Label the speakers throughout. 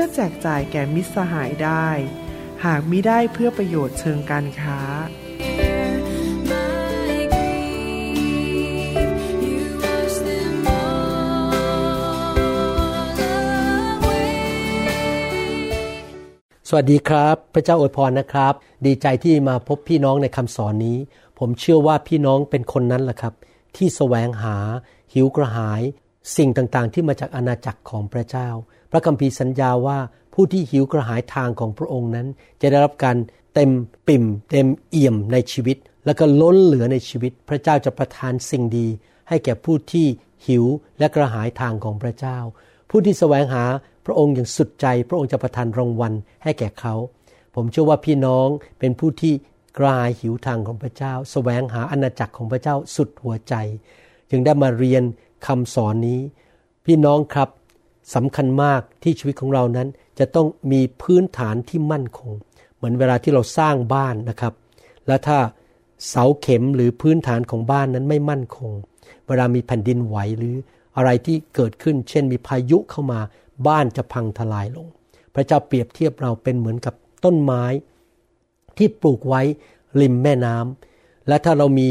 Speaker 1: พื่อแจกจ่ายแก่มิตรสหายได้ หากมิได้เพื่อประโยชน์เชิงการค้า
Speaker 2: สวัสดีครับ พระเจ้าอวยพรนะครับ ดีใจที่มาพบพี่น้องในคำสอนนี้ ผมเชื่อว่าพี่น้องเป็นคนนั้นแหละครับ ที่แสวงหา หิวกระหาย สิ่งต่างๆ ที่มาจากอาณาจักรของพระเจ้า พระคัมภีร์สัญญาว่าผู้ที่หิวกระหายทางของพระองค์นั้น จะได้รับการเต็มปิ่ม เต็มเอี่ยมในชีวิต แล้วก็ล้นเหลือในชีวิต พระเจ้าจะประทานสิ่งดี ให้แก่ผู้ที่หิวและกระหายทางของพระเจ้า ผู้ที่แสวงหาพระองค์อย่างสุดใจ พระองค์จะประทานรางวัลให้แก่เขา ผมเชื่อว่าพี่น้องเป็นผู้ที่กระหายหิวทางของพระเจ้า แสวงหาอาณาจักรของพระเจ้าสุดหัวใจ จึงได้มาเรียนคำสอนนี้ พี่น้องครับ สำคัญมากที่ชีวิตของเรานั้น จะต้องมีพื้นฐานที่มั่นคง เหมือนเวลาที่เราสร้างบ้านนะครับ และถ้าเสาเข็มหรือพื้นฐานของบ้านนั้นไม่มั่นคง เวลามีแผ่นดินไหวหรืออะไรที่เกิดขึ้น เช่นมีพายุเข้ามา บ้านจะพังทลายลง พระเจ้าเปรียบเทียบเราเป็นเหมือนกับต้นไม้ ที่ปลูกไว้ริมแม่น้ำและถ้าเรามี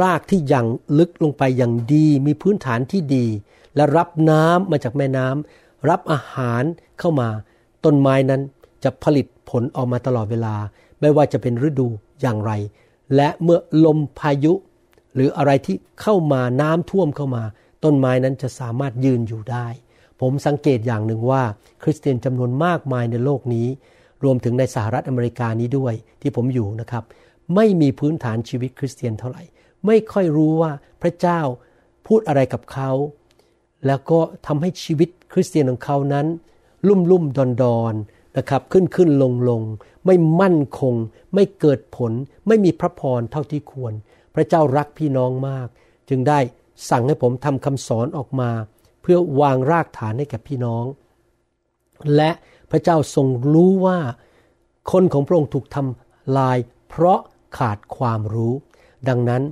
Speaker 2: รากที่ยังลึกลงไปอย่างดี มีพื้นฐานที่ดี และรับน้ำมาจากแม่น้ำรับอาหารเข้ามา ต้นไม้นั้นจะผลิตผลออกมาตลอดเวลา ไม่ว่าจะเป็นฤดูอย่างไร และเมื่อลมพายุ หรืออะไรที่เข้ามาน้ำท่วมเข้ามา ต้นไม้นั้นจะสามารถยืนอยู่ได้ ผมสังเกตอย่างหนึ่งว่า คริสเตียนจำนวนมากมายในโลกนี้ รวมถึงในสหรัฐอเมริกานี้ด้วยที่ผมอยู่นะครับ ไม่มีพื้นฐานชีวิตคริสเตียนเท่าไหร่ ไม่ค่อยรู้ว่าพระเจ้าพูดอะไรกับเขา แล้วก็ทำให้ชีวิตคริสเตียนของเขานั้น ลุ่มลุ่มดอนดอนนะครับขึ้นขึ้นลงลงไม่มั่นคง ไม่เกิดผล ไม่มีพระพรเท่าที่ควร พระเจ้ารักพี่น้องมาก จึงได้สั่งให้ผมทำคำสอนออกมา เพื่อวางรากฐานให้กับพี่น้อง และพระเจ้าทรงรู้ว่าคนของพระองค์ถูกทำลาย เพราะขาดความรู้ ดังนั้น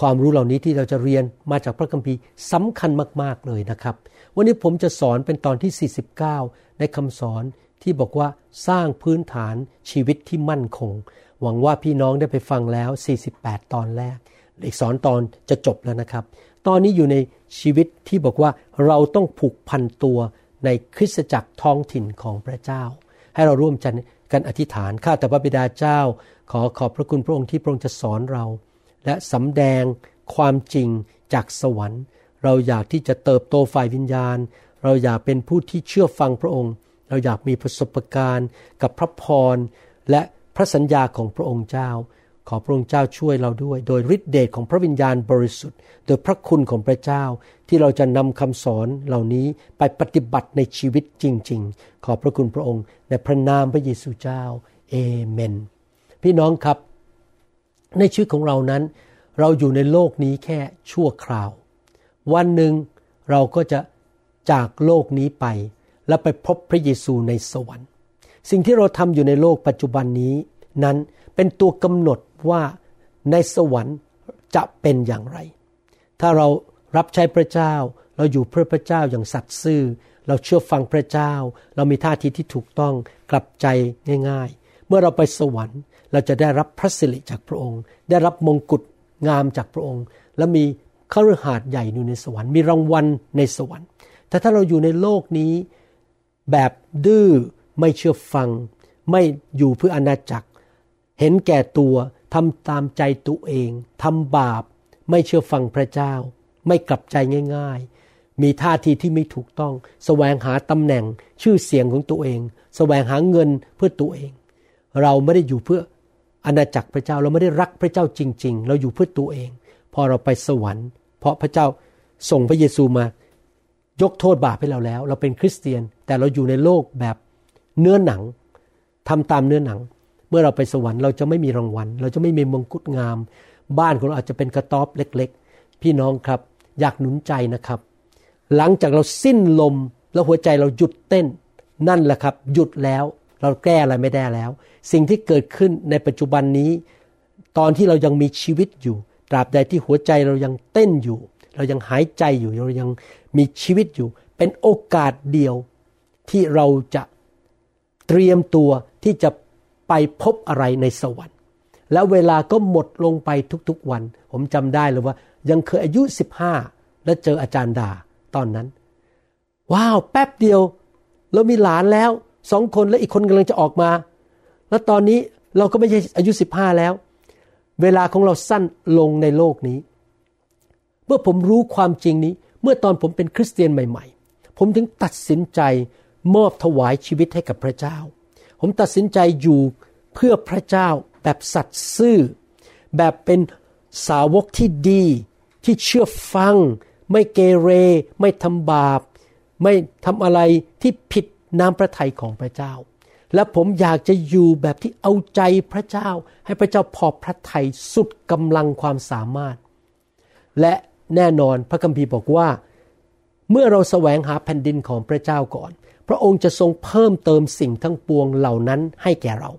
Speaker 2: ความรู้เหล่านี้ที่เราจะเรียนมาจากพระคัมภีร์สำคัญมาก ๆ เลยนะครับ วันนี้ผมจะสอนเป็นตอนที่ 49 ในคำสอนที่บอกว่าสร้างพื้นฐานชีวิตที่มั่นคง หวังว่าพี่น้องได้ไปฟังแล้ว 48 ตอนแรก อีกสอนตอนจะจบแล้วนะครับ ตอนนี้อยู่ในชีวิตที่บอกว่าเราต้องผูกพันตัวในคริสตจักรท้องถิ่นของพระเจ้า ให้เราร่วมกันกันอธิษฐานข้าแต่พระบิดาเจ้า ขอขอบพระคุณพระองค์ที่พระองค์จะสอนเรา และสำแดงความจริงจากสวรรค์ เราอยากที่จะเติบโตฝ่ายวิญญาณ เราอยากเป็นผู้ที่เชื่อฟังพระองค์ เราอยากมีประสบการณ์กับพระพรและพระสัญญาของพระองค์เจ้า ขอพระองค์เจ้าช่วยเราด้วย โดยฤทธิเดชของพระวิญญาณบริสุทธิ์ โดยพระคุณของพระเจ้าที่เราจะนำคำสอนเหล่านี้ไปปฏิบัติในชีวิตจริง ๆ ขอบพระคุณพระองค์ในพระนามพระเยซูเจ้าเอเมน พี่น้องครับ ในชีวิตของเรานั้น เราอยู่ในโลกนี้แค่ชั่วคราว วันหนึ่งเราก็จะจากโลกนี้ไป และไปพบพระเยซูในสวรรค์ สิ่งที่เราทำอยู่ในโลกปัจจุบันนี้ นั้นเป็นตัวกำหนดว่าในสวรรค์จะเป็นอย่างไร ถ้าเรารับใช้พระเจ้า เราอยู่เพื่อพระเจ้าอย่างสัตย์ซื่อ เราเชื่อฟังพระเจ้า เรามีท่าทีที่ถูกต้องกลับใจง่ายๆ เมื่อเราไปสวรรค์เราจะได้รับพระสิริจากพระองค์ ได้รับมงกุฎงามจากพระองค์ และมีขฤหาสน์ใหญ่อยู่ในสวรรค์มีรางวัลในสวรรค์ แต่ถ้าเราอยู่ในโลกนี้แบบดื้อไม่เชื่อฟัง ไม่อยู่เพื่ออาณาจักร เห็นแก่ตัวทำตามใจตัวเองทำบาป ไม่เชื่อฟังพระเจ้า ไม่กลับใจง่าย ๆ มีท่าทีที่ไม่ถูกต้อง แสวงหาตำแหน่งชื่อเสียงของตัวเอง แสวงหาเงินเพื่อตัวเอง เราไม่ได้อยู่เพื่ออาณาจักรพระเจ้าเราไม่ได้รักพระเจ้าจริง ๆ เราอยู่เพื่อตัวเอง พอเราไปสวรรค์ เพราะพระเจ้าส่งพระเยซูมายกโทษบาปให้เราแล้ว เราเป็นคริสเตียนแต่เราอยู่ในโลกแบบเนื้อหนังทำตามเนื้อหนัง เมื่อเราไปสวรรค์เราจะไม่มีรางวัล เราจะไม่มีมงกุฎงาม บ้านของเราอาจจะเป็นกระต๊อบเล็ก ๆ พี่น้องครับ อยากหนุนใจนะครับ หลังจากเราสิ้นลมแล้วหัวใจเราหยุดเต้นนั่นแหละครับ หยุดแล้ว เราแก้อะไรไม่ได้แล้ว สิ่งที่เกิดขึ้นในปัจจุบันนี้ ตอนที่เรายังมีชีวิตอยู่ ตราบใดที่หัวใจเรายังเต้นอยู่ เรายังหายใจอยู่ เรายังมีชีวิตอยู่ เป็นโอกาสเดียวที่เราจะเตรียมตัวที่จะไปพบอะไรในสวรรค์ แล้วเวลาก็หมดลงไปทุกๆวัน ผมจำได้เลยว่า ยังเคยอายุ 15 แล้วเจออาจารย์ดาตอนนั้น ว้าว แป๊บเดียวเรามีหลานแล้ว สองคนและอีกคนกำลังจะออกมา แล้วตอนนี้เราก็ไม่ใช่อายุสิบห้าแล้ว เวลาของเราสั้นลงในโลกนี้ เมื่อผมรู้ความจริงนี้ เมื่อตอนผมเป็นคริสเตียนใหม่ ๆ ผมถึงตัดสินใจมอบถวายชีวิตให้กับพระเจ้า ผมตัดสินใจอยู่เพื่อพระเจ้าแบบสัตย์ซื่อ แบบเป็นสาวกที่ดี ที่เชื่อฟัง ไม่เกเร ไม่ทำบาป ไม่ทำอะไรที่ผิด น้ำพระทัยของพระเจ้า และผมอยากจะอยู่แบบที่เอาใจพระเจ้า ให้พระเจ้าพอพระทัยสุดกำลังความสามารถ และแน่นอนพระคัมภีร์บอกว่า เมื่อเราแสวงหาแผ่นดินของพระเจ้าก่อน พระองค์จะทรงเพิ่มเติมสิ่งทั้งปวงเหล่านั้นให้แก่เรา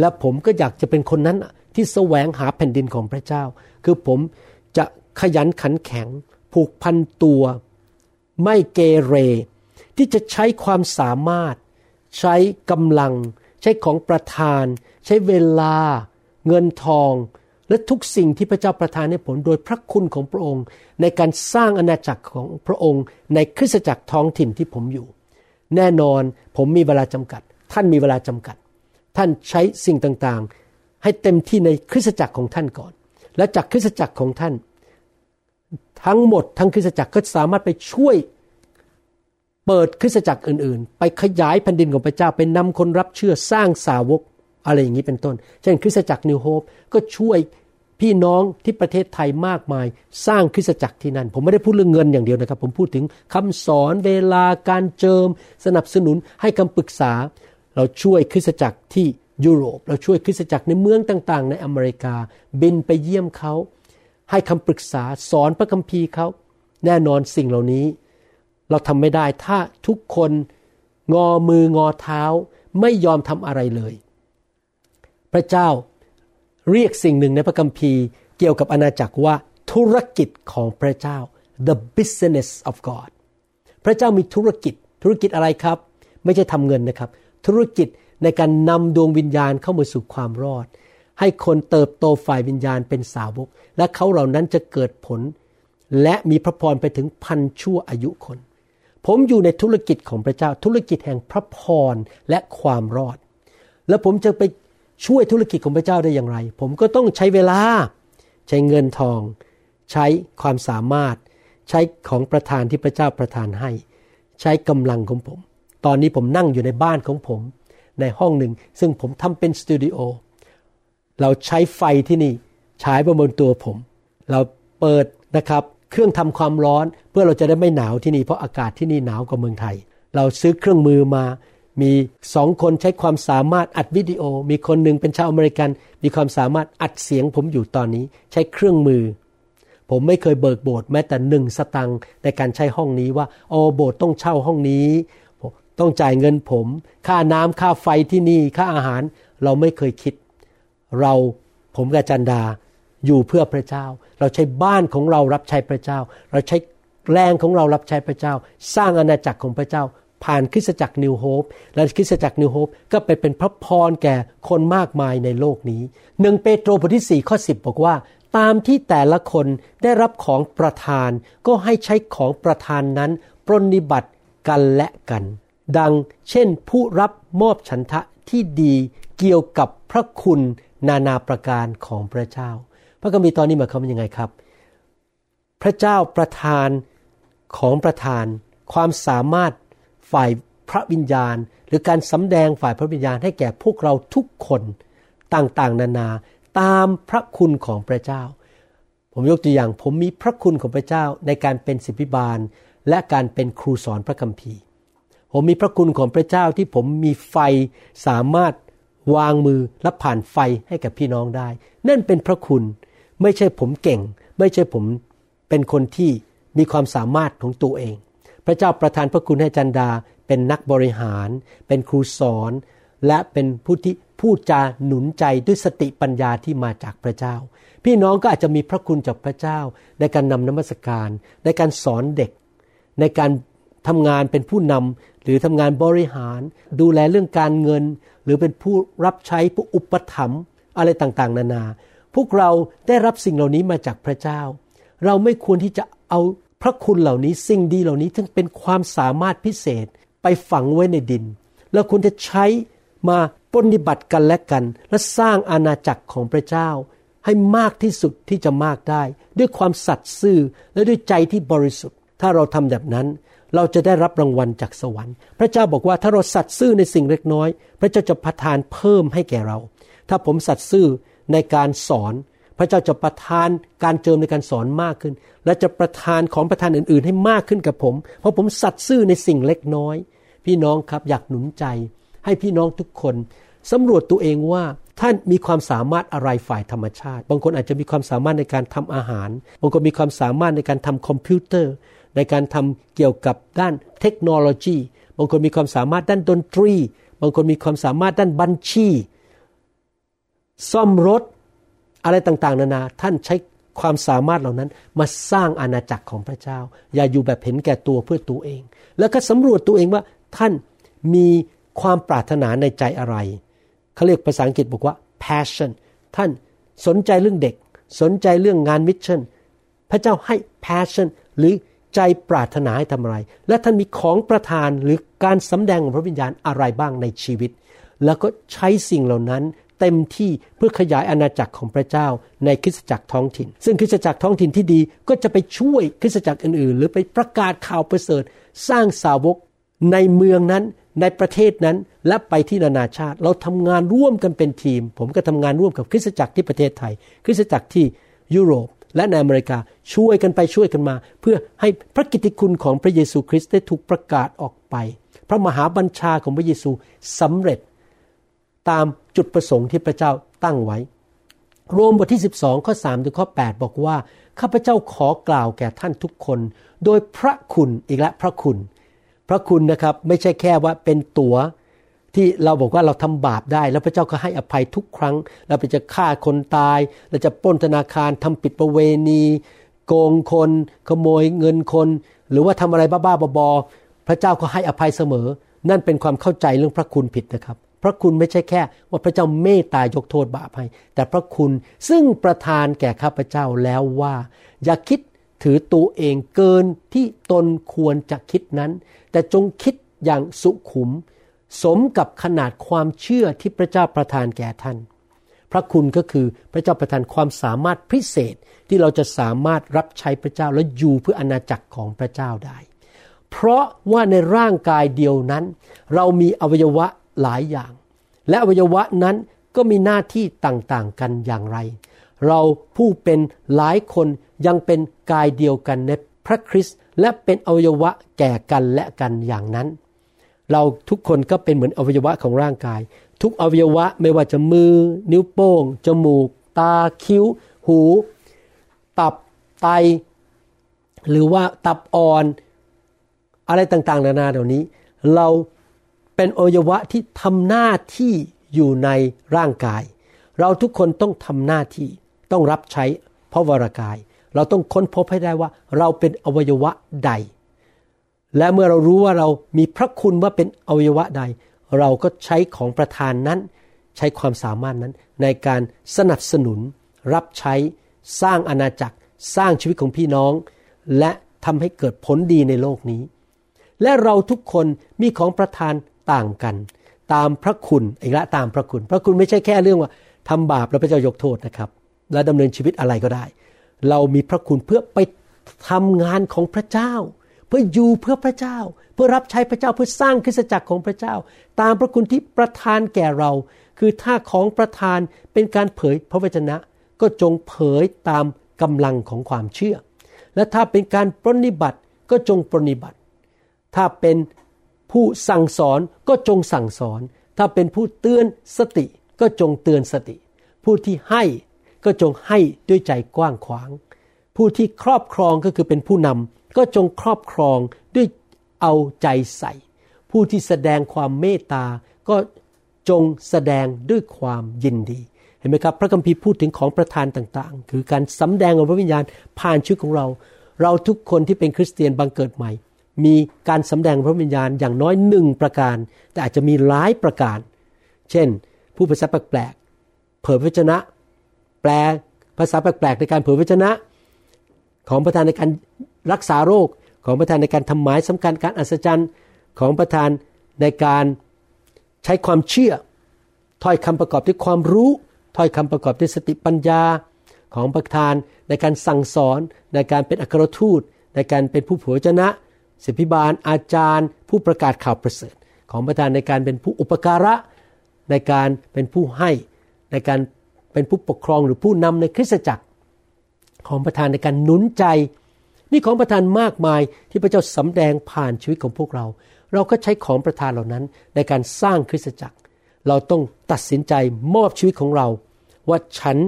Speaker 2: และผมก็อยากจะเป็นคนนั้นที่แสวงหาแผ่นดินของพระเจ้า คือผมจะขยันขันแข็ง ผูกพันตัว ไม่เกเร ที่จะใช้ความสามารถ ใช้กำลัง ใช้ของประทาน ใช้เวลา เงินทอง และทุกสิ่งที่พระเจ้าประทานให้ผมโดยพระคุณของพระองค์ ในการสร้างอาณาจักรของพระองค์ ในคริสตจักรท้องถิ่นที่ผมอยู่ แน่นอนผมมีเวลาจำกัด ท่านมีเวลาจำกัด ท่านใช้สิ่งต่างๆ ให้เต็มที่ในคริสตจักรของท่านก่อน และจากคริสตจักรของท่าน ทั้งหมดทั้งคริสตจักรก็สามารถไปช่วย เปิดคริสตจักรอื่นๆ ไปขยายแผ่นดินของพระเจ้าไปนำคนรับเชื่อสร้างสาวกอะไรอย่างนี้เป็นต้น เช่น คริสตจักรนิวโฮปก็ช่วยพี่น้องที่ประเทศไทยมากมาย สร้างคริสตจักรที่นั่น ผมไม่ได้พูดเรื่องเงินอย่างเดียวนะครับ ผมพูดถึงคำสอนเวลาการเจิม สนับสนุนให้คำปรึกษา เราช่วยคริสตจักรที่ยุโรป เราช่วยคริสตจักรในเมืองต่างๆ ในอเมริกา บินไปเยี่ยมเขา ให้คำปรึกษาสอนพระคัมภีร์เขา แน่นอนสิ่งเหล่านี้ เราทำไม่ได้ถ้าทุกคนงอมืองอเท้าไม่ยอมทำอะไรเลย พระเจ้าเรียกสิ่งหนึ่งในพระคัมภีร์เกี่ยวกับอาณาจักรว่าธุรกิจของพระเจ้า the business of God พระเจ้ามีธุรกิจ ธุรกิจอะไรครับ ไม่ใช่ทำเงินนะครับ ธุรกิจในการนำดวงวิญญาณเข้ามาสู่ความรอด ให้คนเติบโตฝ่ายวิญญาณเป็นสาวก และเขาเหล่านั้นจะเกิดผล และมีพระพรไปถึงพันชั่วอายุคน ผมอยู่ในธุรกิจของพระเจ้าธุรกิจแห่งพระพรและความรอด แล้วผมจะไปช่วยธุรกิจของพระเจ้าได้อย่างไร ผมก็ต้องใช้เวลา ใช้เงินทอง ใช้ความสามารถ ใช้ของประทานที่พระเจ้าประทานให้ ใช้กำลังของผม ตอนนี้ผมนั่งอยู่ในบ้านของผม ในห้องหนึ่ง ซึ่งผมทำเป็นสตูดิโอเราใช้ไฟที่นี่ฉายบนตัวผม เราเปิดนะครับ เครื่องทำความร้อนเพื่อเราจะได้ไม่หนาวที่นี่เพราะอากาศที่นี่หนาวกว่าเมืองไทย เราซื้อเครื่องมือมา มีสองคนใช้ความสามารถอัดวิดีโอ มีคนหนึ่งเป็นชาวอเมริกัน มีความสามารถอัดเสียงผมอยู่ตอนนี้ ใช้เครื่องมือ ผมไม่เคยเบิกโบสถ์แม้แต่หนึ่งสตังค์ในการใช้ห้องนี้ว่าโอโบสถ์ต้องเช่าห้องนี้ ต้องจ่ายเงินผม ค่าน้ำค่าไฟที่นี่ค่าอาหาร เราไม่เคยคิด เราผมกับจันดา อยู่เพื่อพระเจ้า เราใช้บ้านของเรารับใช้พระเจ้า เราใช้แรงของเรารับใช้พระเจ้า สร้างอาณาจักรของพระเจ้า ผ่านคริสตจักรนิวโฮปและคริสตจักรนิวโฮปก็ไปเป็นพระพรแก่คนมากมายในโลกนี้หนึ่งเปโตรบทที่ 4 ข้อ 10 บอกว่า ตามที่แต่ละคนได้รับของประทาน ก็ให้ใช้ของประทานนั้นปรนนิบัติกันและกัน ดังเช่นผู้รับมอบฉันทะที่ดีเกี่ยวกับพระคุณนานาประการของพระเจ้า พระคัมภีร์ตอนนี้หมายความว่ายังไงครับ พระเจ้าประทานของประทาน ความสามารถฝ่ายพระวิญญาณ หรือการสำแดงฝ่ายพระวิญญาณให้แก่พวกเราทุกคนต่างๆ นานาตามพระคุณของพระเจ้า ผมยกตัวอย่างผมมีพระคุณของพระเจ้าในการเป็นศิบิบาล และการเป็นครูสอนพระคัมภีร์ ผมมีพระคุณของพระเจ้าที่ผมมีไฟสามารถวางมือและผ่านไฟให้กับพี่น้องได้ นั่นเป็นพระคุณ ไม่ใช่ผมเก่ง ไม่ใช่ผมเป็นคนที่มีความสามารถของตัวเอง พระเจ้าประทานพระคุณให้จันดาเป็นนักบริหาร เป็นครูสอน และเป็นผู้ที่พูดจาหนุนใจด้วยสติปัญญาที่มาจากพระเจ้า พี่น้องก็อาจจะมีพระคุณจากพระเจ้า ในการนำนมัสการ ในการสอนเด็ก ในการทำงานเป็นผู้นำหรือทำงานบริหาร ดูแลเรื่องการเงิน หรือเป็นผู้รับใช้ผู้อุปถัมภ์อะไรต่างๆ นานา พวกเราได้รับสิ่งเหล่านี้มาจากพระเจ้า เราไม่ควรที่จะเอาพระคุณเหล่านี้สิ่งดีเหล่านี้ซึ่งเป็นความสามารถพิเศษไปฝังไว้ในดินแล้วควรจะใช้มาปฏิบัติกันและกัน และสร้างอาณาจักรของพระเจ้า ให้มากที่สุดที่จะมากได้ ด้วยความสัตย์ซื่อและด้วยใจที่บริสุทธิ์ ถ้าเราทำแบบนั้น เราจะได้รับรางวัลจากสวรรค์ พระเจ้าบอกว่าถ้าเราสัตย์ซื่อในสิ่งเล็กน้อย พระเจ้าจะประทานเพิ่มให้แก่เรา ถ้าผมสัตย์ซื่อ ในการสอน พระเจ้าจะประทานการเจิมในการสอนมากขึ้น และจะประทานของประทานอื่น ๆ ให้มากขึ้นกับผม เพราะผมสัตย์ซื่อในสิ่งเล็กน้อย พี่น้องครับอยากหนุนใจ ให้พี่น้องทุกคนสำรวจตัวเองว่าท่านมีความสามารถอะไรฝ่ายธรรมชาติ บางคนอาจจะมีความสามารถในการทำอาหาร บางคนมีความสามารถในการทำคอมพิวเตอร์ ในการทำเกี่ยวกับด้านเทคโนโลยี บางคนมีความสามารถด้านดนตรี บางคนมีความสามารถด้านบัญชี ซ่อมรถอะไรต่างๆ นานาท่านใช้ความสามารถเหล่านั้นมาสร้างอาณาจักรของพระเจ้า อย่าอยู่แบบเห็นแก่ตัวเพื่อตัวเอง แล้วก็สำรวจตัวเองว่าท่านมีความปรารถนาในใจอะไรเขาเรียกภาษาอังกฤษบอกว่า passion ท่านสนใจเรื่องเด็ก สนใจเรื่องงาน mission พระเจ้าให้ passion หรือใจปรารถนาให้ทำอะไร และท่านมีของประทานหรือการสำแดงของพระวิญญาณอะไรบ้างในชีวิต แล้วก็ใช้สิ่งเหล่านั้น เต็มที่เพื่อขยายอาณาจักรของพระเจ้าในคริสตจักรท้องถิ่น ซึ่งคริสตจักรท้องถิ่นที่ดีก็จะไปช่วยคริสตจักรอื่นๆ หรือไปประกาศข่าวประเสริฐ สร้างสาวกในเมืองนั้นในประเทศนั้นและไปที่นานาชาติ เราทำงานร่วมกันเป็นทีม ผมก็ทำงานร่วมกับคริสตจักรที่ประเทศไทย คริสตจักรที่ยุโรปและในอเมริกาช่วยกันไปช่วยกันมา เพื่อให้พระกิตติคุณของพระเยซูคริสต์ได้ถูกประกาศออกไป พระมหาบัญชาของพระเยซูสำเร็จตาม จุดประสงค์ที่พระเจ้าตั้งไว้ โรมบทที่ 12 ข้อ 3 ถึงข้อ 8 บอกว่า ข้าพเจ้าขอกล่าวแก่ท่านทุกคน โดยพระคุณอีกและพระคุณ พระคุณนะครับไม่ใช่แค่ว่าเป็นตัวที่เราบอกว่าเราทำบาปได้ แล้วพระเจ้าก็ให้อภัยทุกครั้ง เราไปจะฆ่าคนตาย เราจะปล้นธนาคารทำปิดประเวณี โกงคน ขโมยเงินคน หรือว่าทำอะไรบ้าๆบอๆพระเจ้าก็ให้อภัยเสมอ นั่นเป็นความเข้าใจเรื่องพระคุณผิดนะครับ พระคุณไม่ใช่แค่ว่าพระเจ้าเมตตายกโทษบาปให้ แต่พระคุณซึ่งประทานแก่ข้าพเจ้าแล้วว่า อย่าคิดถือตัวเองเกินที่ตนควรจะคิดนั้น แต่จงคิดอย่างสุขุม สมกับขนาดความเชื่อที่พระเจ้าประทานแก่ท่าน พระคุณก็คือพระเจ้าประทานความสามารถพิเศษที่เราจะสามารถรับใช้พระเจ้าและอยู่เพื่ออนาจักรของพระเจ้าได้ เพราะว่าในร่างกายเดียวนั้น เรามีอวัยวะ หลายอย่าง และอวัยวะนั้นก็มีหน้าที่ต่างๆกันอย่างไร เราผู้เป็นหลายคนยังเป็นกายเดียวกันในพระคริสต์และเป็นอวัยวะแก่กันและกันอย่างนั้น เราทุกคนก็เป็นเหมือนอวัยวะของร่างกาย ทุกอวัยวะไม่ว่าจะมือ นิ้วโป้ง จมูก ตา คิ้ว หู ตับ ไต หรือว่าตับอ่อน อะไรต่างๆ นานาเหล่านี้ เรา เป็นอวัยวะที่ทำหน้าที่อยู่ในร่างกาย เราทุกคนต้องทำหน้าที่ต้องรับใช้พระวรากาย เราต้องค้นพบให้ได้ว่าเราเป็นอวัยวะใด และเมื่อเรารู้ว่าเรามีพระคุณว่าเป็นอวัยวะใด เราก็ใช้ของประธานนั้น ใช้ความสามารถนั้นในการสนับสนุน รับใช้สร้างอาณาจักร สร้างชีวิตของพี่น้อง และทำให้เกิดผลดีในโลกนี้ และเราทุกคนมีของประทาน ต่างกัน ตามพระคุณอีกละตามพระคุณ พระคุณไม่ใช่แค่เรื่องว่าทำบาปแล้วพระเจ้ายกโทษนะครับ และดำเนินชีวิตอะไรก็ได้ เรามีพระคุณเพื่อไปทำงานของพระเจ้า เพื่ออยู่เพื่อพระเจ้า เพื่อรับใช้พระเจ้าเพื่อสร้างคริสตจักรของพระเจ้า ตามพระคุณที่ประทานแก่เรา คือถ้าของประทานเป็นการเผยพระวจนะ ก็จงเผยตามกำลังของความเชื่อ และถ้าเป็นการปรนิบัติก็จงปรนิบัติ ถ้าเป็น ผู้สั่งสอนก็จงสั่งสอน ถ้าเป็นผู้เตือนสติก็จงเตือนสติ ผู้ที่ให้ก็จงให้ด้วยใจกว้างขวาง ผู้ที่ครอบครองก็คือเป็นผู้นำก็จงครอบครองด้วยเอาใจใส่ ผู้ที่แสดงความเมตตาก็จงแสดงด้วยความยินดีเห็นไหมครับพระคัมภีร์พูดถึงของประทานต่างๆ คือการสำแดงของพระวิญญาณผ่านชีวิตของเรา เราทุกคนที่เป็นคริสเตียนบังเกิดใหม่ มีการสำแดงพระวิญญาณอย่างน้อยหนึ่งประการ แต่อาจจะมีหลายประการ เช่น ผู้ภาษาแปลกๆเผยพระชนะ แปลภาษาแปลกๆในการเผยพระชนะ ของประธานในการรักษาโรคของประธานในการทำหมายสำคัญการอัศจรรย์ของประธานในการใช้ความเชื่อถ้อยคำประกอบด้วยความรู้ถ้อยคำประกอบด้วยสติปัญญาของประธานในการสั่งสอน ในการเป็นอัครทูต ในการเป็นผู้เผยชนะ ศิพิบาลอาจารย์ ผู้ประกาศข่าวประเสริฐ ของประธานในการเป็นผู้อุปการะในการเป็นผู้ให้ในการเป็นผู้ปกครองหรือผู้นำในคริสตจักร ของประธานในการหนุนใจ นี่ของประธานมากมายที่พระเจ้าสำแดงผ่านชีวิตของพวกเรา เราก็ใช้ของประธานเหล่านั้นในการสร้างคริสตจักร เราต้องตัดสินใจมอบชีวิตของเรา ว่าฉัน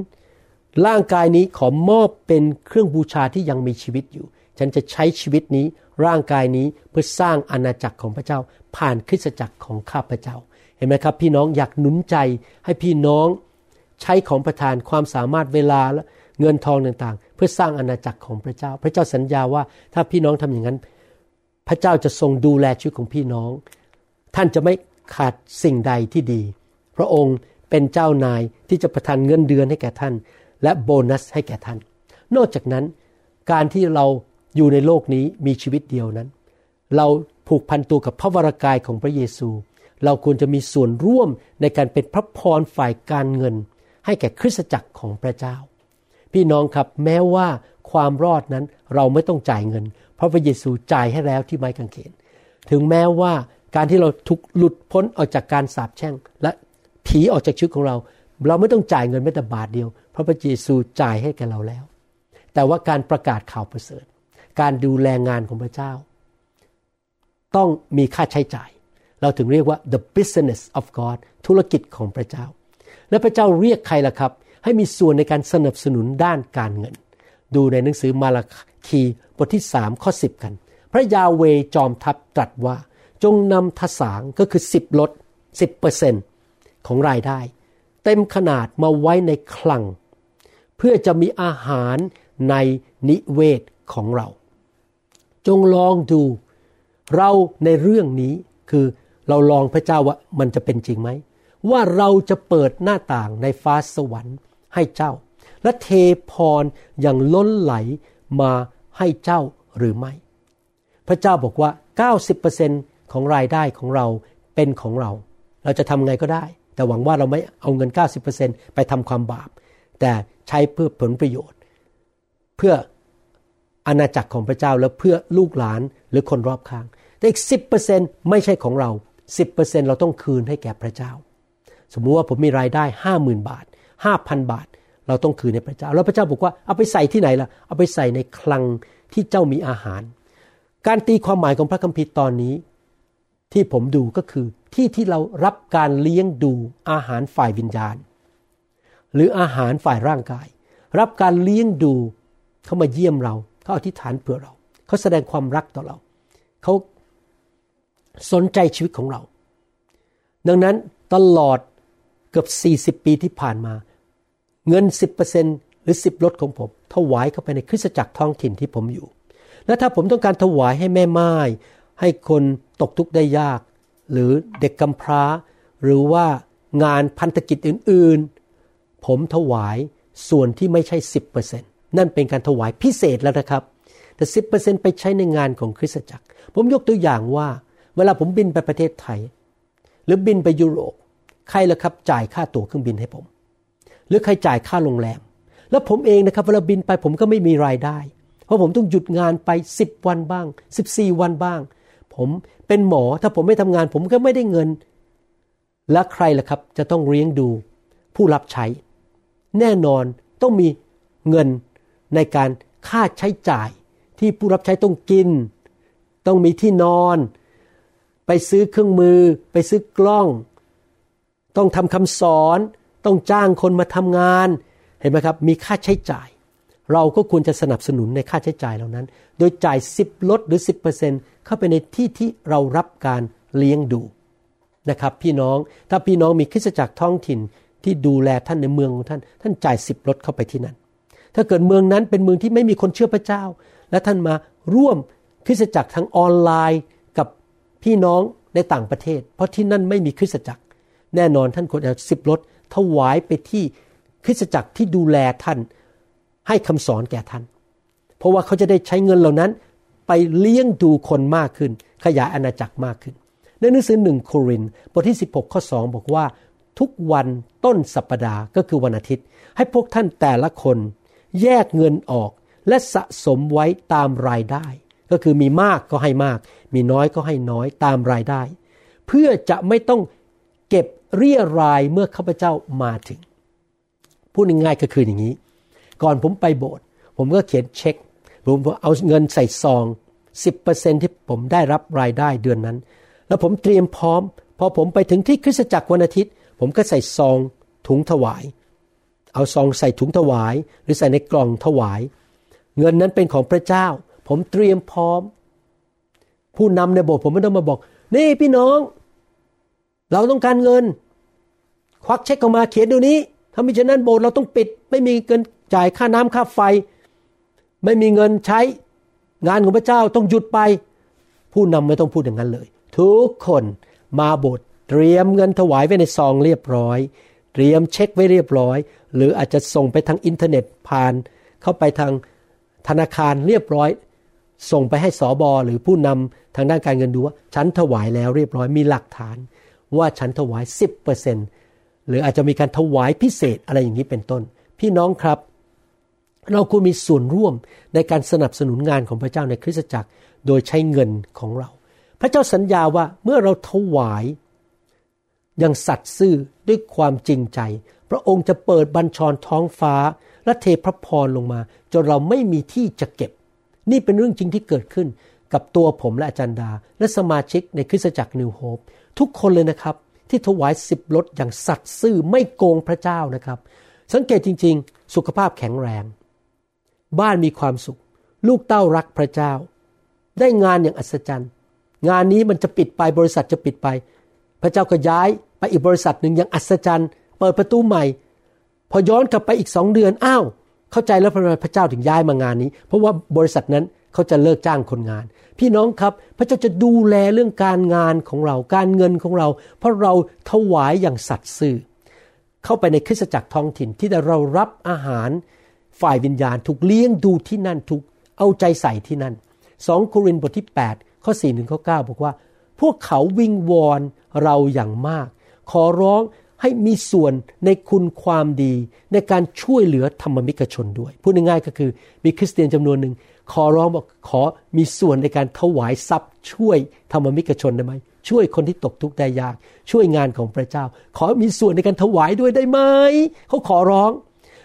Speaker 2: ร่างกายนี้ขอมอบเป็นเครื่องบูชาที่ยังมีชีวิตอยู่ ฉันจะใช้ชีวิตนี้ร่างกายนี้เพื่อสร้างอาณาจักรของพระเจ้า ผ่านคริสตจักรของข้าพระเจ้า เห็นไหมครับ พี่น้องอยากหนุนใจให้พี่น้องใช้ของประทานความสามารถเวลาและเงินทองต่างๆ เพื่อสร้างอาณาจักรของพระเจ้า พระเจ้าสัญญาว่าถ้าพี่น้องทำอย่างนั้น พระเจ้าจะทรงดูแลชีวิตของพี่น้อง ท่านจะไม่ขาดสิ่งใดที่ดี พระองค์เป็นเจ้านายที่จะประทานเงินเดือนให้แก่ท่าน และโบนัสให้แก่ท่าน นอกจากนั้นการที่เรา อยู่ในโลกนี้มีชีวิตเดียวนั้น เราผูกพันตัวกับพระวรากายของพระเยซู เราควรจะมีส่วนร่วมในการเป็นพระพรฝ่ายการเงิน ให้แก่คริสตจักรของพระเจ้า พี่น้องครับแม้ว่าความรอดนั้นเราไม่ต้องจ่ายเงิน เพราะพระเยซูจ่ายให้แล้วที่ไม้กางเขน ถึงแม้ว่าการที่เราถูกหลุดพ้นออกจากการสาปแช่ง และผีออกจากชีวิตของเรา เราไม่ต้องจ่ายเงินแม้แต่บาทเดียว เพราะพระเยซูจ่ายให้แก่เราแล้ว แต่ว่าการประกาศข่าวประเสริฐ การดูแลงานของพระเจ้า ต้องมีค่าใช้จ่าย เราถึงเรียกว่า the business of God ธุรกิจของพระเจ้า และพระเจ้าเรียกใครล่ะครับ ให้มีส่วนในการสนับสนุนด้านการเงิน ดูในหนังสือมาลาคีบทที่3ข้อ10 กัน พระยาเวจอมทัพตรัสว่า จงนำทสางก็คือ 10ลด10%ของรายได้ เต็มขนาดมาไว้ในคลัง เพื่อจะมีอาหารในนิเวศของเรา จงลองดู เราในเรื่องนี้คือเราลองพระเจ้าว่ามันจะเป็นจริงไหม ว่าเราจะเปิดหน้าต่างในฟ้าสวรรค์ให้เจ้า และเทพรอย่างล้นไหลมาให้เจ้าหรือไม่ พระเจ้าบอกว่า 90%ของรายได้ของเราเป็นของเรา เราจะทำไงก็ได้ แต่หวังว่าเราไม่เอาเงิน 90%ไปทำความบาป แต่ใช้เพื่อผลประโยชน์ เพื่อ อาณาจักรของพระเจ้าแล้วเพื่อลูกหลานหรือคนรอบข้าง แต่อีกสิไม่ใช่ของเราสิเราต้องคืนให้แก่พระเจ้า สมมุติว่าผมมีรายได้ห้าหมื่นบาทห้าพันบาท เราต้องคืนให้พระเจ้า แล้วพระเจ้าบอกว่าเอาไปใส่ที่ไหนล่ะ เอาไปใส่ในคลังที่เจ้ามีอาหาร การตีความหมายของพระคัมภีร์ตอนนี้ ที่ผมดูก็คือที่ที่เรารับการเลี้ยงดูอาหารฝ่ายวิญญาณ หรืออาหารฝ่ายร่างกาย รับการเลี้ยงดูเขามาเยี่ยมเรา เขาอธิษฐานเผื่อเรา เขาแสดงความรักต่อเรา เขาสนใจชีวิตของเรา ดังนั้นตลอดเกือบ 40 ปีที่ผ่านมา เงิน 10%หรือ 10ลดของผม ถวายเข้าไปในคริสตจักรท้องถิ่นที่ผมอยู่ และถ้าผมต้องการถวายให้แม่ไม้ให้คนตกทุกข์ได้ยาก หรือเด็กกำพร้า หรือว่างานพันธกิจอื่น ๆ ผมถวายส่วนที่ไม่ใช่ 10% นั่นเป็นการถวายพิเศษแล้วนะครับ แต่สิไปใช้ในงานของคริสตจักร ผมยกตัวอย่างว่า เวลาผมบินไปประเทศไทย หรือบินไปยุโรป ใครล่ะครับจ่ายค่าตั๋วเครื่องบินให้ผม หรือใครจ่ายค่าโรงแรม แล้วผมเองนะครับเวลาบินไปผมก็ไม่มีรายได้ เพราะผมต้องหยุดงานไป 10 วันบ้าง 14 วันบ้าง ผมเป็นหมอถ้าผมไม่ทำงาน ผมก็ไม่ได้เงิน และใครล่ะครับจะต้องเลี้ยงดูผู้รับใช้ แน่นอนต้องมีเงิน ในการค่าใช้จ่ายที่ผู้รับใช้ต้องกิน ต้องมีที่นอน ไปซื้อเครื่องมือ ไปซื้อกล้อง ต้องทำคำสอน ต้องจ้างคนมาทำงาน เห็นไหมครับ มีค่าใช้จ่าย เราก็ควรจะสนับสนุนในค่าใช้จ่ายเหล่านั้น โดยจ่าย 10 ลดหรือ 10%เข้าไปในที่ที่เรารับการเลี้ยงดูนะครับพี่น้องถ้าพี่น้องมีคริสตจักรท้องถิ่นที่ดูแลท่านในเมืองของท่าน ท่านจ่ายสิบลดเข้าไปที่นั่น ถ้าเกิดเมืองนั้นเป็นเมืองที่ไม่มีคนเชื่อพระเจ้า และท่านมาร่วมคริสตจักรทั้งออนไลน์กับพี่น้องในต่างประเทศ เพราะที่นั่นไม่มีคริสตจักร แน่นอนท่านควรเอาสิบลดถวายไปที่คริสตจักรที่ดูแลท่านให้คำสอนแก่ท่าน เพราะว่าเขาจะได้ใช้เงินเหล่านั้นไปเลี้ยงดูคนมากขึ้น ขยายอาณาจักรมากขึ้น ในหนังสือหนึ่งโครินบทที่ 16 ข้อ 2 บอกว่า ทุกวันต้นสัปปดาห์ก็คือวันอาทิตย์ ให้พวกท่านแต่ละคน แยกเงินออกและสะสมไว้ตามรายได้ ก็คือมีมากก็ให้มาก มีน้อยก็ให้น้อยตามรายได้ เพื่อจะไม่ต้องเก็บเรียรายเมื่อข้าพเจ้ามาถึง พูดง่ายๆก็คืออย่างนี้ ก่อนผมไปโบสถ์ผมก็เขียนเช็ค ผมเอาเงินใส่ซอง 10%ที่ผมได้รับรายได้เดือนนั้น แล้วผมเตรียมพร้อม พอผมไปถึงที่คริสตจักรวันอาทิตย์ ผมก็ใส่ซองถุงถวาย เอาซองใส่ถุงถวาย หรือใส่ในกล่องถวาย เงินนั้นเป็นของพระเจ้า ผมเตรียมพร้อม ผู้นำในโบสถ์ผมไม่ต้องมาบอก นี่พี่น้อง เราต้องการเงิน ควักเช็คออกมาเขียนดูนี้ถ้ามิฉะนั้นโบสถ์เราต้องปิด ไม่มีเงินจ่ายค่าน้ำค่าไฟ ไม่มีเงินใช้งานของพระเจ้าต้องหยุดไป ผู้นำไม่ต้องพูดอย่างนั้นเลย ทุกคนมาโบสถ์เตรียมเงินถวายไว้ในซองเรียบร้อย เตรียมเช็คไว้เรียบร้อย หรืออาจจะส่งไปทางอินเทอร์เน็ตผ่านเข้าไปทางธนาคารเรียบร้อย ส่งไปให้สอบอหรือผู้นำทางด้านการเงินดูว่า ฉันถวายแล้วเรียบร้อยมีหลักฐาน ว่าฉันถวาย 10%หรืออาจจะมีการถวายพิเศษอะไรอย่างนี้เป็นต้น พี่น้องครับ เราควรมีส่วนร่วมในการสนับสนุนงานของพระเจ้าในคริสตจักร โดยใช้เงินของเรา พระเจ้าสัญญาว่าเมื่อเราถวายอยังสัตย์ซื่อด้วยความจริงใจ พระองค์จะเปิดบัญชรท้องฟ้า และเทพระพรลงมา จนเราไม่มีที่จะเก็บ นี่เป็นเรื่องจริงที่เกิดขึ้นกับตัวผมและอาจารย์ดา และสมาชิกในคริสตจักรนิวโฮปทุกคนเลยนะครับ ที่ถวายสิบลดอย่างสัตย์ซื่อไม่โกงพระเจ้านะครับ สังเกตจริง ๆ สุขภาพแข็งแรง บ้านมีความสุข ลูกเต้ารักพระเจ้า ได้งานอย่างอัศจรรย์ งานนี้มันจะปิดไปบริษัทจะปิดไป พระเจ้าก็ย้ายไปอีกบริษัทหนึ่งอยังอัศจรรย์ เปิดประตูใหม่ พอย้อนกลับไปอีกสองเดือนอ้าวเข้าใจแล้วพระเจ้าถึงย้ายมางานนี้ เพราะว่าบริษัทนั้นเขาจะเลิกจ้างคนงาน พี่น้องครับพระเจ้าจะดูแลเรื่องการงานของเรา การเงินของเรา เพราะเราถวายอย่างสัตย์ซื่อ เข้าไปในคริสตจักรท้องถิ่นที่เรารับอาหารฝ่ายวิญญาณถูกเลี้ยงดูที่นั่นถูกเอาใจใส่ที่นั่นสองโครินธ์บทที่ 8 ข้อ4ถึงข้อ9บอกว่า พวกเขาวิงวอนเราอย่างมาก ขอร้อง ให้มีส่วนในคุณความดีในการช่วยเหลือธรรมมิกชนด้วย พูดง่ายๆก็คือมีคริสเตียนจำนวนหนึ่งขอร้องบอกขอมีส่วนในการถวายทรัพย์ช่วยธรรมมิกชนได้ไหมช่วยคนที่ตกทุกข์ได้ยาก ช่วยงานของพระเจ้า ขอมีส่วนในการถวายด้วยได้ไหมเขาขอร้อง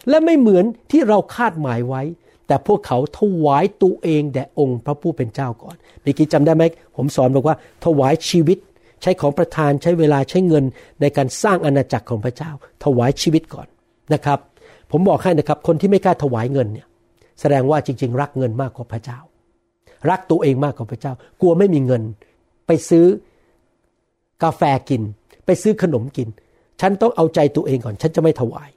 Speaker 2: และไม่เหมือนที่เราคาดหมายไว้ แต่พวกเขาถวายตัวเองแด่องค์พระผู้เป็นเจ้าก่อนเมื่อกี้จำได้ไหมผมสอนบอกว่าถวายชีวิต ใช้ของประทานใช้เวลาใช้เงินในการสร้างอาณาจักรของพระเจ้า ถวายชีวิตก่อนนะครับ ผมบอกให้นะครับ คนที่ไม่กล้าถวายเงินเนี่ยแสดงว่าจริง ๆ รักเงินมากกว่าพระเจ้า รักตัวเองมากกว่าพระเจ้า กลัวไม่มีเงิน ไปซื้อกาแฟกิน ไปซื้อขนมกิน ฉันต้องเอาใจตัวเองก่อน ฉันจะไม่ถวาย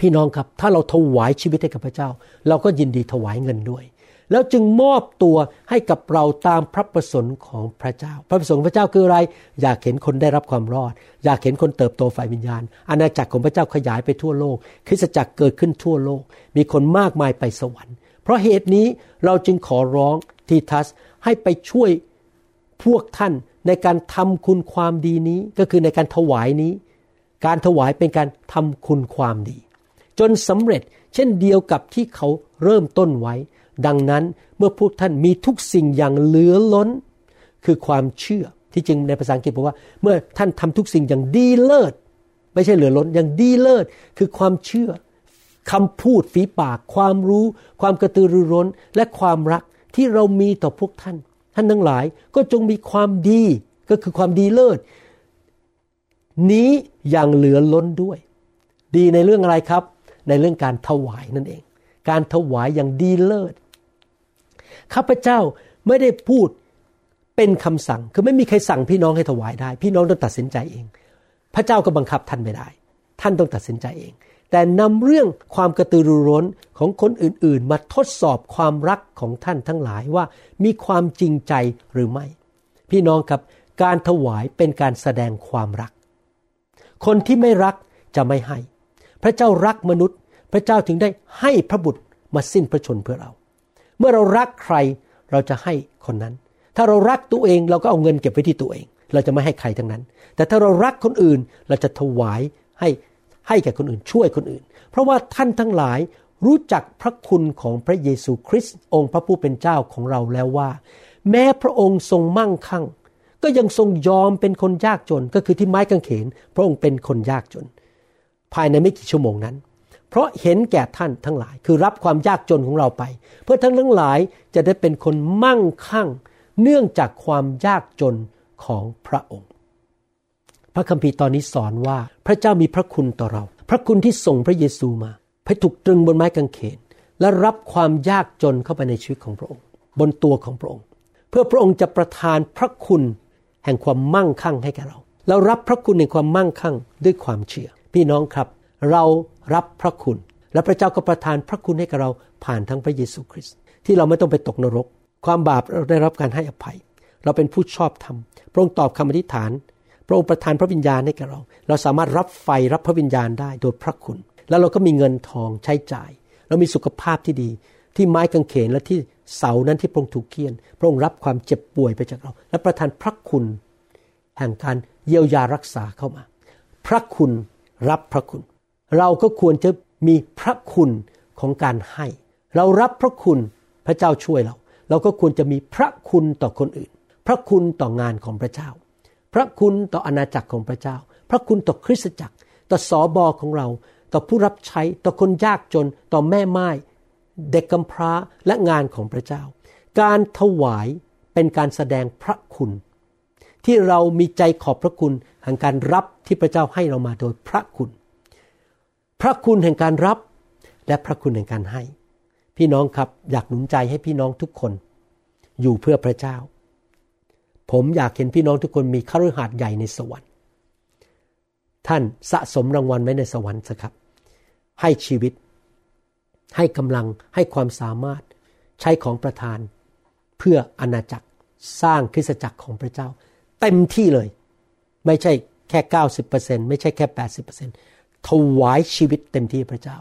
Speaker 2: พี่น้องครับ ถ้าเราถวายชีวิตให้กับพระเจ้า เราก็ยินดีถวายเงินด้วย แล้วจึงมอบตัวให้กับเราตามพระประสงค์ของพระเจ้า พระประสงค์พระเจ้าคืออะไร อยากเห็นคนได้รับความรอด อยากเห็นคนเติบโตฝ่ายวิญญาณ อาณาจักรของพระเจ้าขยายไปทั่วโลก คริสตจักรเกิดขึ้นทั่วโลก มีคนมากมายไปสวรรค์ เพราะเหตุนี้เราจึงขอร้องทีทัสให้ไปช่วยพวกท่านในการทำคุณความดีนี้ก็คือในการถวายนี้ การถวายเป็นการทำคุณความดี จนสำเร็จเช่นเดียวกับที่เขาเริ่มต้นไว้ ดังนั้นเมื่อพวกท่านมีทุกสิ่งอย่างเหลือล้น คือความเชื่อที่จริงในภาษาอังกฤษบอกว่า เมื่อท่านทำทุกสิ่งอย่างดีเลิศไม่ใช่เหลือล้นอย่างดีเลิศคือความเชื่อคำพูดฝีปาก ความรู้ ความกระตือรือร้น และความรักที่เรามีต่อพวกท่าน ท่านทั้งหลายก็จงมีความดีก็คือความดีเลิศ นี้อย่างเหลือล้นด้วย ดีในเรื่องอะไรครับ ในเรื่องการถวายนั่นเอง การถวายอย่างดีเลิศ ข้าพเจ้าไม่ได้พูดเป็นคำสั่ง คือไม่มีใครสั่งพี่น้องให้ถวายได้ พี่น้องต้องตัดสินใจเอง พระเจ้าก็บังคับท่านไม่ได้ ท่านต้องตัดสินใจเอง แต่นำเรื่องความกระตือรือร้นของคนอื่นๆ มาทดสอบความรักของท่านทั้งหลายว่ามีความจริงใจหรือไม่ พี่น้องครับการถวายเป็นการแสดงความรัก คนที่ไม่รักจะไม่ให้ พระเจ้ารักมนุษย์ พระเจ้าถึงได้ให้พระบุตรมาสิ้นพระชนเพื่อเรา เมื่อเรารักใครเราจะให้คนนั้น ถ้าเรารักตัวเองเราก็เอาเงินเก็บไว้ที่ตัวเอง เราจะไม่ให้ใครทั้งนั้น แต่ถ้าเรารักคนอื่นเราจะถวายให้ให้แก่คนอื่นช่วยคนอื่น เพราะว่าท่านทั้งหลายรู้จักพระคุณของพระเยซูคริสต์องค์พระผู้เป็นเจ้าของเราแล้วว่า แม้พระองค์ทรงมั่งคั่ง ก็ยังทรงยอมเป็นคนยากจนก็คือที่ไม้กางเขน พระองค์เป็นคนยากจน ภายในไม่กี่ชั่วโมงนั้น เพราะเห็นแก่ท่านทั้งหลาย คือรับความยากจนของเราไป เพื่อท่านทั้งหลายจะได้เป็นคนมั่งคั่ง เนื่องจากความยากจนของพระองค์ พระคัมภีร์ตอนนี้สอนว่าพระเจ้ามีพระคุณต่อเรา พระคุณที่ส่งพระเยซูมาให้ถูกตรึงบนไม้กางเขน และรับความยากจนเข้าไปในชีวิตของพระองค์ บนตัวของพระองค์ เพื่อพระองค์จะประทานพระคุณแห่งความมั่งคั่งให้แก่เรา เรารับพระคุณในความมั่งคั่งด้วยความเชื่อ พี่น้องครับ เรารับพระคุณ และพระเจ้าก็ประทานพระคุณให้กับเราผ่านทั้งพระเยซูคริสต์ที่เราไม่ต้องไปตกนรก ความบาปเราได้รับการให้อภัย เราเป็นผู้ชอบธรรมพระองค์ตอบคำอธิษฐาน พระองค์ประทานพระวิญญาณให้แก่เรา เราสามารถรับไฟรับพระวิญญาณได้โดยพระคุณ แล้วเราก็มีเงินทองใช้จ่าย เรามีสุขภาพที่ดี ที่ไม้กางเขนและที่เสานั้นที่พระองค์ถูกเคี่ยน พระองค์รับความเจ็บป่วยไปจากเรา และประทานพระคุณ แห่งการเยียวยารักษาเข้ามา พระคุณรับพระคุณ เราก็ควรจะมีพระคุณของการให้ เรารับพระคุณพระเจ้าช่วยเรา เราก็ควรจะมีพระคุณต่อคนอื่น พระคุณต่องานของพระเจ้า พระคุณต่ออาณาจักรของพระเจ้า พระคุณต่อคริสตจักร ต่อสอบอของเรา ต่อผู้รับใช้ ต่อคนยากจน ต่อแม่ไม้เด็กกำพร้าและงานของพระเจ้า การถวายเป็นการแสดงพระคุณ ที่เรามีใจขอบพระคุณแห่งการรับที่พระเจ้าให้เรามาโดยพระคุณ พระคุณแห่งการรับและพระคุณแห่งการให้ พี่น้องครับอยากหนุนใจให้พี่น้องทุกคน อยู่เพื่อพระเจ้า ผมอยากเห็นพี่น้องทุกคนมีคฤหาสน์ใหญ่ในสวรรค์ ท่านสะสมรางวัลไว้ในสวรรค์สครับ ให้ชีวิต ให้กำลังให้ความสามารถใช้ของประทาน เพื่ออณาจักรสร้างคริสตจักรของพระเจ้า เต็มที่เลย ไม่ใช่แค่ 90%ไม่ใช่แค่ 80% ถวายชีวิตเต็มที่พระเจ้า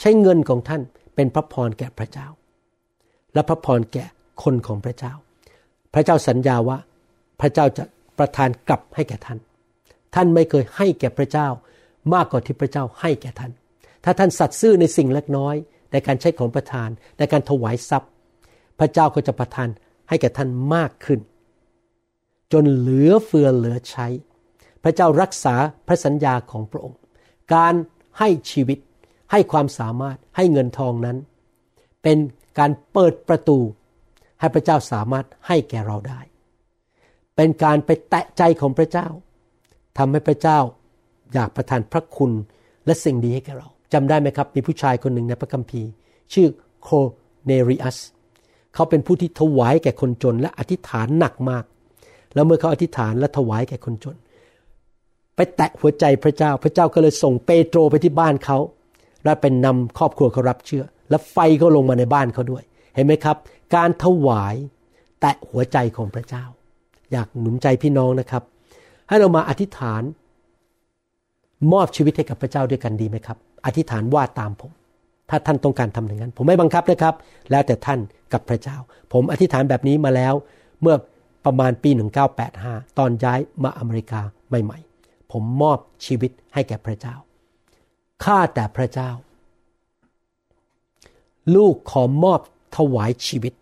Speaker 2: ใช้เงินของท่านเป็นพระพรแก่พระเจ้า และพระพรแก่คนของพระเจ้า พระเจ้าสัญญาว่าพระเจ้าจะประทานกลับให้แก่ท่าน ท่านไม่เคยให้แก่พระเจ้า มากกว่าที่พระเจ้าให้แก่ท่าน ถ้าท่านสัตย์ซื่อในสิ่งเล็กน้อย ในการใช้ของประทานในการถวายทรัพย์ พระเจ้าก็จะประทานให้แก่ท่านมากขึ้น จนเหลือเฟือเหลือใช้ พระเจ้ารักษาพระสัญญาของพระองค์ การให้ชีวิต ให้ความสามารถให้เงินทองนั้น เป็นการเปิดประตู ให้พระเจ้าสามารถให้แก่เราได้ เป็นการไปแตะใจของพระเจ้าทำให้พระเจ้าอยากประทานพระคุณและสิ่งดีให้แก่เราจำได้ไหมครับ มีผู้ชายคนหนึ่งในพระคัมภีร์ ชื่อโคเนริอัสเขาเป็นผู้ที่ถวายแก่คนจนและอธิษฐานหนักมาก แล้วเมื่อเขาอธิษฐานและถวายแก่คนจน ไปแตะหัวใจพระเจ้า พระเจ้าก็เลยส่งเปโตรไปที่บ้านเขา และเป็นนำครอบครัวเขารับเชื่อ และไฟก็ลงมาในบ้านเขาด้วย เห็นไหมครับ การถวายแตะหัวใจของพระเจ้า อยากหนุนใจพี่น้องนะครับ ให้เรามาอธิษฐาน มอบชีวิตให้กับพระเจ้าด้วยกันดีไหมครับ อธิษฐานว่าตามผม ถ้าท่านต้องการทำอย่างนั้น ผมไม่บังคับนะครับ แล้วแต่ท่านกับพระเจ้า ผมอธิษฐานแบบนี้มาแล้ว เมื่อประมาณปี 1985 ตอนย้ายมาอเมริกาใหม่ๆ ผมมอบชีวิตให้แก่พระเจ้า ข้าแต่พระเจ้า ลูกขอมอบถวายชีวิต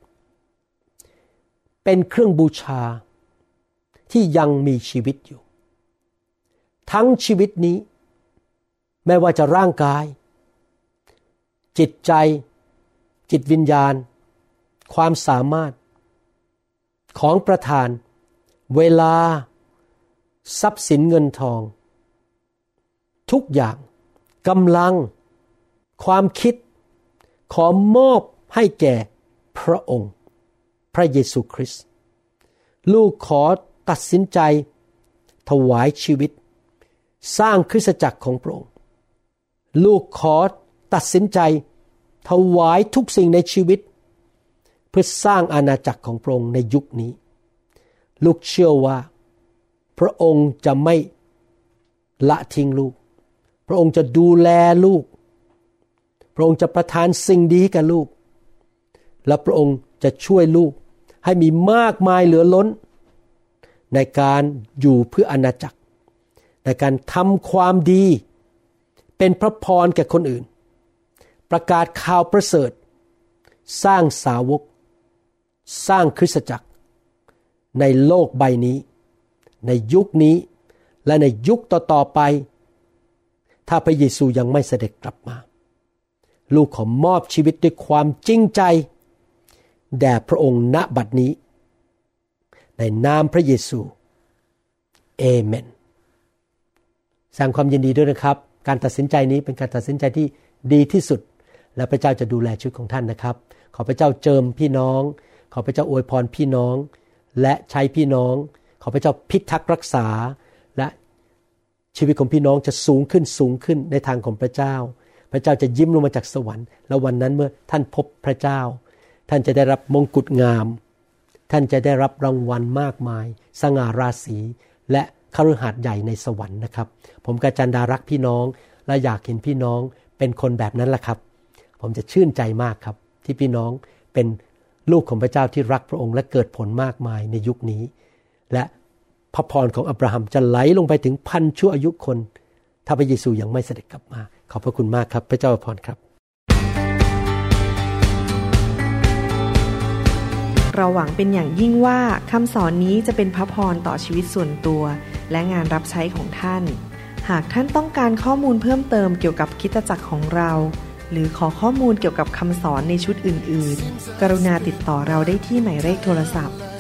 Speaker 2: เป็นเครื่องบูชาที่ยังมีชีวิตอยู่ ทั้งชีวิตนี้ ไม่ว่าจะร่างกาย จิตใจ จิตวิญญาณ ความสามารถ ของประธาน เวลา ทรัพย์สินเงินทอง ทุกอย่างกำลัง ความคิด ขอมอบให้แก่พระองค์ พระเยซูคริสต์ลูกขอตัดสินใจ ถวายชีวิต สร้างคริสตจักรของพระองค์ ลูกขอตัดสินใจ ถวายทุกสิ่งในชีวิต เพื่อสร้างอาณาจักรของพระองค์ในยุคนี้ ลูกเชื่อว่า พระองค์จะไม่ละทิ้งลูก พระองค์จะดูแลลูก พระองค์จะประทานสิ่งดีกับลูก และพระองค์จะช่วยลูกให้มีมากมายเหลือล้น ในการอยู่เพื่ออณาจักร ในการทำความดี เป็นพระพรแก่คนอื่น ประกาศข่าวประเสริฐ สร้างสาวก สร้างคริสตจักร ในโลกใบนี้ ในยุคนี้ และในยุคต่อๆไป ถ้าพระเยซูยังไม่เสด็จกลับมา ลูกขอมอบชีวิตด้วยความจริงใจ แด่พระองค์ณบัดนี้ ในนามพระเยซูเอเมนแสดงความยินดีด้วยนะครับ การตัดสินใจนี้เป็นการตัดสินใจที่ดีที่สุด และพระเจ้าจะดูแลชีวิตของท่านนะครับ ขอพระเจ้าเจิมพี่น้อง ขอพระเจ้าอวยพรพี่น้อง และใช้พี่น้อง ขอพระเจ้าพิทักษ์รักษา และชีวิตของพี่น้องจะสูงขึ้นสูงขึ้นในทางของพระเจ้า พระเจ้าจะยิ้มลงมาจากสวรรค์แล้ววันนั้นเมื่อท่านพบพระเจ้า ท่านจะได้รับมงกุฎงาม ท่านจะได้รับรางวัลมากมาย สง่าราศีและคฤหาสน์ใหญ่ในสวรรค์นะครับ ผมกาจันดารักพี่น้อง และอยากเห็นพี่น้องเป็นคนแบบนั้นแหละครับ ผมจะชื่นใจมากครับ ที่พี่น้องเป็นลูกของพระเจ้าที่รักพระองค์และเกิดผลมากมายในยุคนี้ และพระพรของอับราฮัมจะไหลลงไปถึงพันชั่วอายุคน ถ้าพระเยซูยังไม่เสด็จกลับมา ขอบพระคุณมากครับ พระเจ้าอวยพรครับ
Speaker 1: เราหวังเป็นอย่างยิ่งว่าคำสอนนี้จะเป็นพระพรต่อชีวิตส่วนตัว และงานรับใช้ของท่าน หากท่านต้องการข้อมูลเพิ่มเติมเกี่ยวกับคิตจักรของเรา หรือขอข้อมูลเกี่ยวกับคำสอนในชุดอื่น ๆ กรุณาติดต่อเราได้ที่หมายเลขโทรศัพท์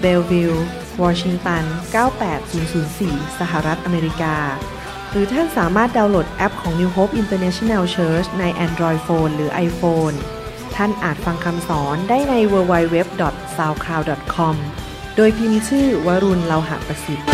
Speaker 1: เบลวิลล์วอชิงตัน 98004 สหรัฐอเมริกา หรือท่านสามารถดาวน์โหลดแอปของ New Hope International Church ใน Android Phone หรือ iPhone ท่านอาจฟังคำสอนได้ใน www.soundcloud.com โดยพิมพ์ชื่อวรุณเลาหะประสิทธิ์